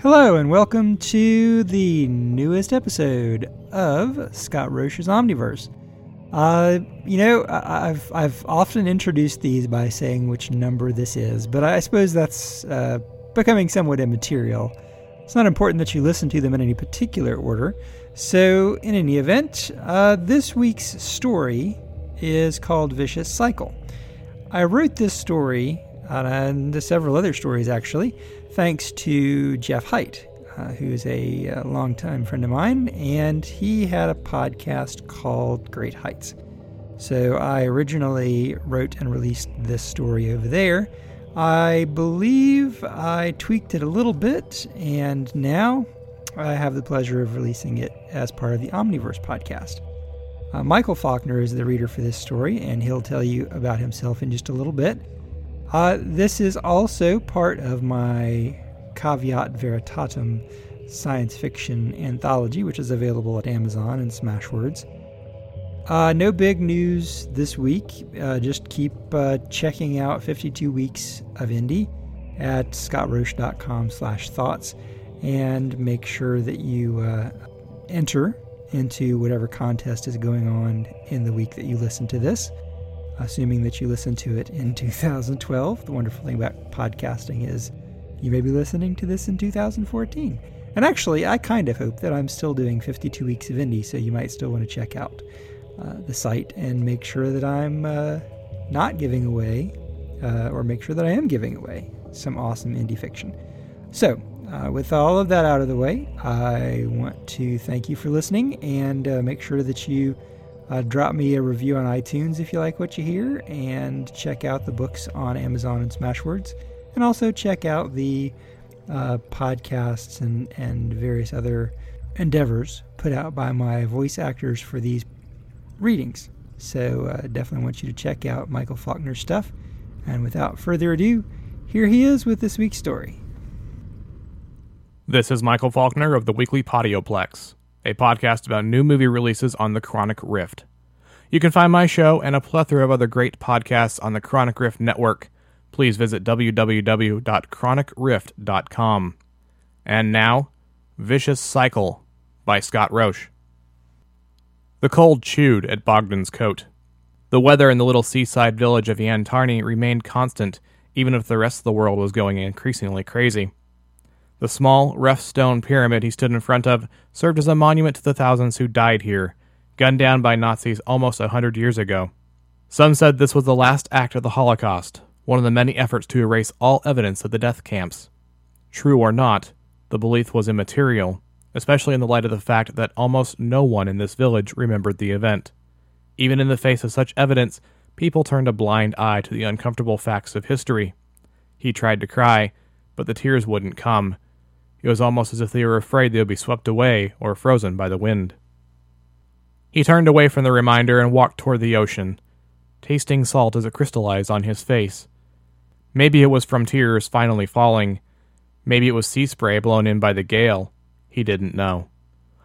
Hello, and welcome to the newest episode of Scott Roche's Omniverse. Uh, you know, I've I've often introduced these by saying which number this is, but I suppose that's uh, becoming somewhat immaterial. It's not important that you listen to them in any particular order. So, in any event, uh, this week's story is called Vicious Cycle. I wrote this story, uh, and several other stories actually, thanks to Jeff Height, uh, who's a, a longtime friend of mine, and he had a podcast called Great Heights. So I originally wrote and released this story over there. I believe I tweaked it a little bit, and now I have the pleasure of releasing it as part of the Omniverse podcast. Uh, Michael Faulkner is the reader for this story, and he'll tell you about himself in just a little bit. Uh, this is also part of my Caveat Veritatum science fiction anthology, which is available at Amazon and Smashwords. Uh, no big news this week. Uh, just keep uh, checking out 52 Weeks of Indie at scottroche.com slash thoughts and make sure that you uh, enter into whatever contest is going on in the week that you listen to this assuming that you listened to it in 2012. The wonderful thing about podcasting is you may be listening to this in 2014. And actually, I kind of hope that I'm still doing 52 weeks of indie, so you might still want to check out uh, the site and make sure that I'm uh, not giving away, uh, or make sure that I am giving away some awesome indie fiction. So, uh, with all of that out of the way, I want to thank you for listening and uh, make sure that you uh, drop me a review on iTunes if you like what you hear, and check out the books on Amazon and Smashwords, and also check out the uh, podcasts and, and various other endeavors put out by my voice actors for these readings. So uh, definitely want you to check out Michael Faulkner's stuff. And without further ado, here he is with this week's story. This is Michael Faulkner of the Weekly Podioplex, a podcast about new movie releases on the Chronic Rift. You can find my show and a plethora of other great podcasts on the Chronic Rift network. Please visit www.chronicrift.com. And now, Vicious Cycle by Scott Roche. The cold chewed at Bogdan's coat. The weather in the little seaside village of Yantarni remained constant, even if the rest of the world was going increasingly crazy. The small, rough stone pyramid he stood in front of served as a monument to the thousands who died here, gunned down by Nazis almost a hundred years ago. Some said this was the last act of the Holocaust, one of the many efforts to erase all evidence of the death camps. True or not, the belief was immaterial, especially in the light of the fact that almost no one in this village remembered the event. Even in the face of such evidence, people turned a blind eye to the uncomfortable facts of history. He tried to cry, but the tears wouldn't come. It was almost as if they were afraid they would be swept away or frozen by the wind. He turned away from the reminder and walked toward the ocean, tasting salt as it crystallized on his face. Maybe it was from tears finally falling. Maybe it was sea spray blown in by the gale. He didn't know.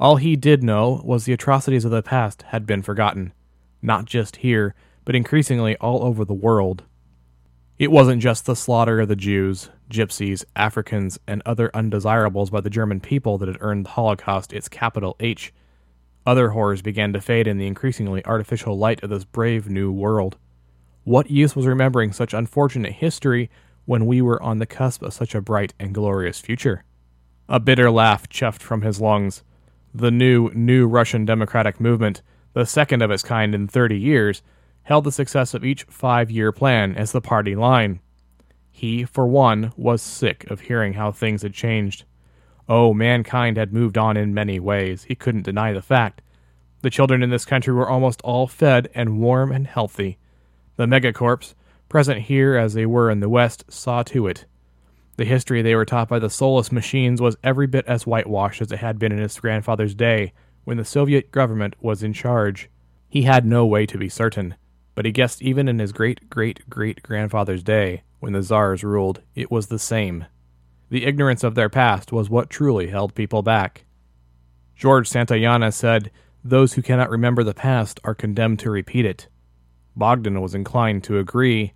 All he did know was the atrocities of the past had been forgotten, not just here, but increasingly all over the world. It wasn't just the slaughter of the Jews, Gypsies, Africans, and other undesirables by the German people that had earned the Holocaust its capital H. Other horrors began to fade in the increasingly artificial light of this brave new world. What use was remembering such unfortunate history when we were on the cusp of such a bright and glorious future? A bitter laugh chuffed from his lungs. The new, new Russian democratic movement, the second of its kind in 30 years, held the success of each five year plan as the party line. He, for one, was sick of hearing how things had changed. Oh, mankind had moved on in many ways. He couldn't deny the fact. The children in this country were almost all fed and warm and healthy. The megacorps, present here as they were in the West, saw to it. The history they were taught by the soulless machines was every bit as whitewashed as it had been in his grandfather's day, when the Soviet government was in charge. He had no way to be certain, but he guessed even in his great great great grandfather's day, when the czars ruled, it was the same. The ignorance of their past was what truly held people back. George Santayana said, Those who cannot remember the past are condemned to repeat it. Bogdan was inclined to agree.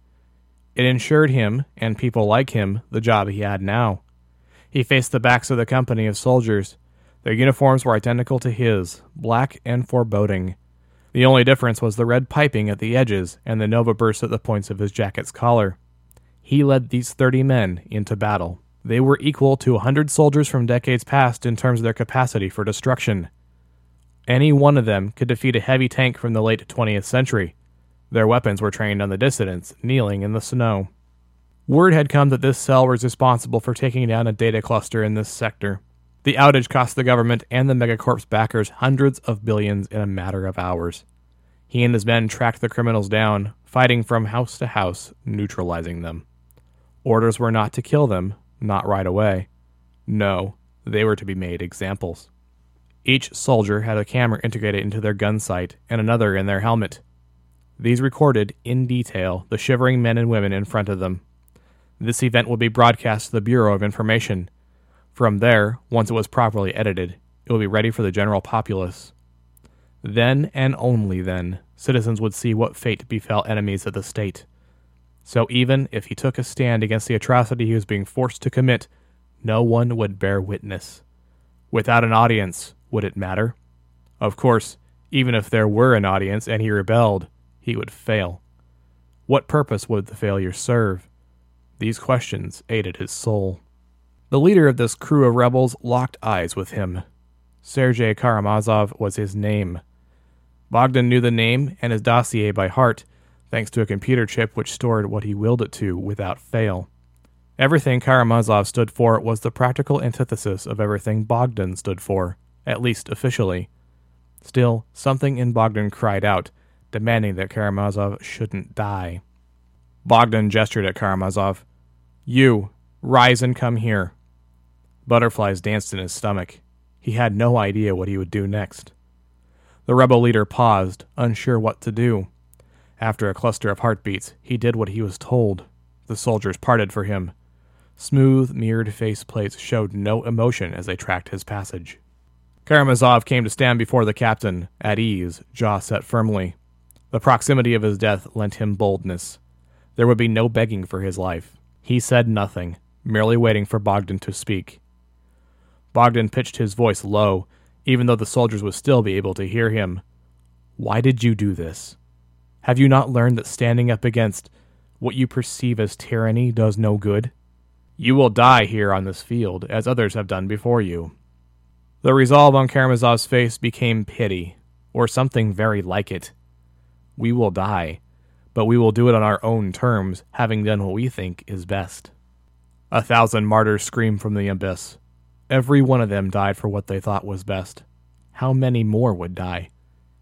It ensured him, and people like him, the job he had now. He faced the backs of the company of soldiers. Their uniforms were identical to his, black and foreboding. The only difference was the red piping at the edges and the nova burst at the points of his jacket's collar. He led these 30 men into battle. They were equal to a 100 soldiers from decades past in terms of their capacity for destruction. Any one of them could defeat a heavy tank from the late 20th century. Their weapons were trained on the dissidents, kneeling in the snow. Word had come that this cell was responsible for taking down a data cluster in this sector. The outage cost the government and the Megacorp's backers hundreds of billions in a matter of hours. He and his men tracked the criminals down, fighting from house to house, neutralizing them. Orders were not to kill them, not right away. No, they were to be made examples. Each soldier had a camera integrated into their gun sight and another in their helmet. These recorded, in detail, the shivering men and women in front of them. This event would be broadcast to the Bureau of Information. From there, once it was properly edited, it would be ready for the general populace. Then, and only then, citizens would see what fate befell enemies of the state. So even if he took a stand against the atrocity he was being forced to commit, no one would bear witness. Without an audience, would it matter? Of course, even if there were an audience and he rebelled, he would fail. What purpose would the failure serve? These questions aided his soul. The leader of this crew of rebels locked eyes with him. Sergei Karamazov was his name. Bogdan knew the name and his dossier by heart, thanks to a computer chip which stored what he willed it to without fail. Everything Karamazov stood for was the practical antithesis of everything Bogdan stood for, at least officially. Still, something in Bogdan cried out, demanding that Karamazov shouldn't die. Bogdan gestured at Karamazov. You, rise and come here. Butterflies danced in his stomach. He had no idea what he would do next. The rebel leader paused, unsure what to do. After a cluster of heartbeats, he did what he was told. The soldiers parted for him. Smooth, mirrored faceplates showed no emotion as they tracked his passage. Karamazov came to stand before the captain, at ease, jaw set firmly. The proximity of his death lent him boldness. There would be no begging for his life. He said nothing, merely waiting for Bogdan to speak. Bogdan pitched his voice low, even though the soldiers would still be able to hear him. Why did you do this? Have you not learned that standing up against what you perceive as tyranny does no good? You will die here on this field, as others have done before you. The resolve on Karamazov's face became pity, or something very like it. We will die, but we will do it on our own terms, having done what we think is best. A thousand martyrs screamed from the abyss. Every one of them died for what they thought was best. How many more would die?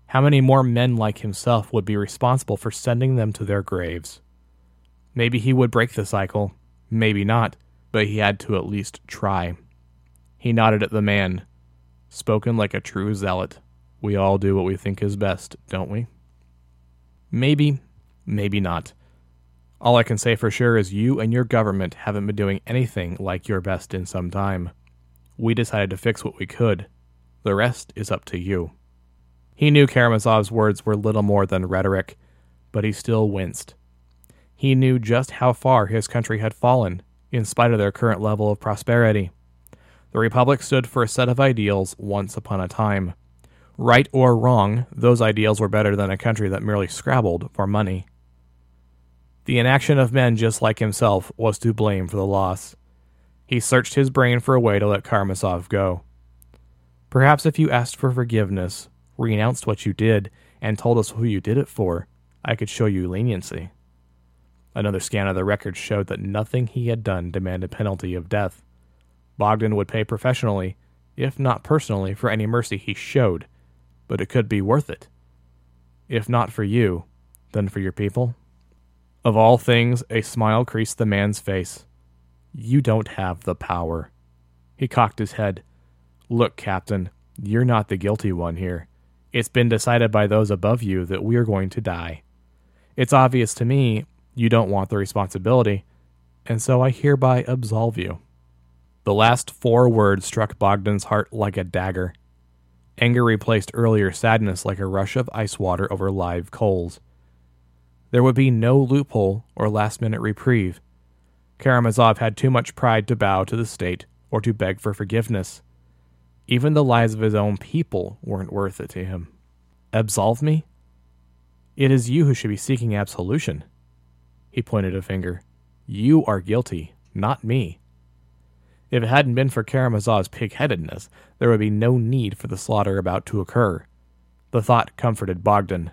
How many more men like himself would be responsible for sending them to their graves? Maybe he would break the cycle, maybe not, but he had to at least try. He nodded at the man. Spoken like a true zealot. We all do what we think is best, don't we? Maybe, maybe not. All I can say for sure is you and your government haven't been doing anything like your best in some time. We decided to fix what we could. The rest is up to you. He knew Karamazov's words were little more than rhetoric, but he still winced. He knew just how far his country had fallen, in spite of their current level of prosperity. The Republic stood for a set of ideals once upon a time. Right or wrong, those ideals were better than a country that merely scrabbled for money. The inaction of men just like himself was to blame for the loss. He searched his brain for a way to let Karamazov go. Perhaps if you asked for forgiveness, renounced what you did, and told us who you did it for, I could show you leniency. Another scan of the records showed that nothing he had done demanded penalty of death. Bogdan would pay professionally, if not personally, for any mercy he showed, but it could be worth it. If not for you, then for your people. Of all things, a smile creased the man's face. You don't have the power. He cocked his head. Look, Captain, you're not the guilty one here. It's been decided by those above you that we are going to die. It's obvious to me you don't want the responsibility, and so I hereby absolve you. The last four words struck Bogdan's heart like a dagger. Anger replaced earlier sadness like a rush of ice water over live coals. There would be no loophole or last minute reprieve. Karamazov had too much pride to bow to the state or to beg for forgiveness. Even the lives of his own people weren't worth it to him. Absolve me? It is you who should be seeking absolution. He pointed a finger. You are guilty, not me. If it hadn't been for Karamazov's pig-headedness, there would be no need for the slaughter about to occur. The thought comforted Bogdan.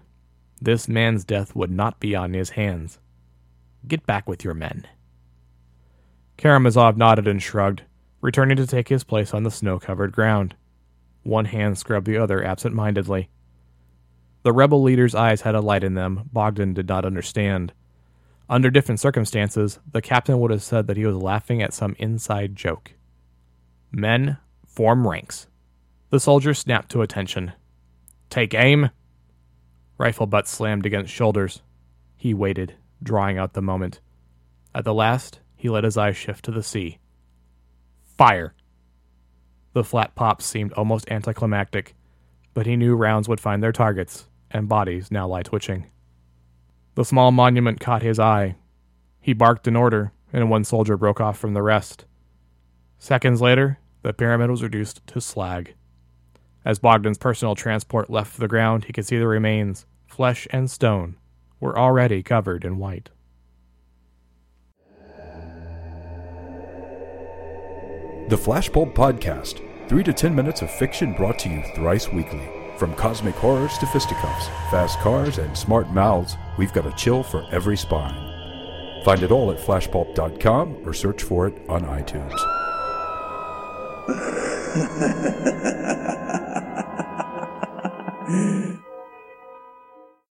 This man's death would not be on his hands. Get back with your men. Karamazov nodded and shrugged, returning to take his place on the snow covered ground. One hand scrubbed the other absent mindedly. The rebel leader's eyes had a light in them Bogdan did not understand. Under different circumstances, the captain would have said that he was laughing at some inside joke. Men, form ranks. The soldier snapped to attention. Take aim. Rifle butt slammed against shoulders. He waited, drawing out the moment. At the last, he let his eyes shift to the sea. Fire! The flat pops seemed almost anticlimactic, but he knew rounds would find their targets, and bodies now lie twitching. The small monument caught his eye. He barked an order, and one soldier broke off from the rest. Seconds later, the pyramid was reduced to slag. As Bogdan's personal transport left the ground, he could see the remains, flesh and stone, were already covered in white. The Flash Pulp Podcast, 3 to 10 minutes of fiction brought to you thrice weekly. From cosmic horrors to fisticuffs, fast cars, and smart mouths, we've got a chill for every spine. Find it all at flashpulp.com or search for it on iTunes.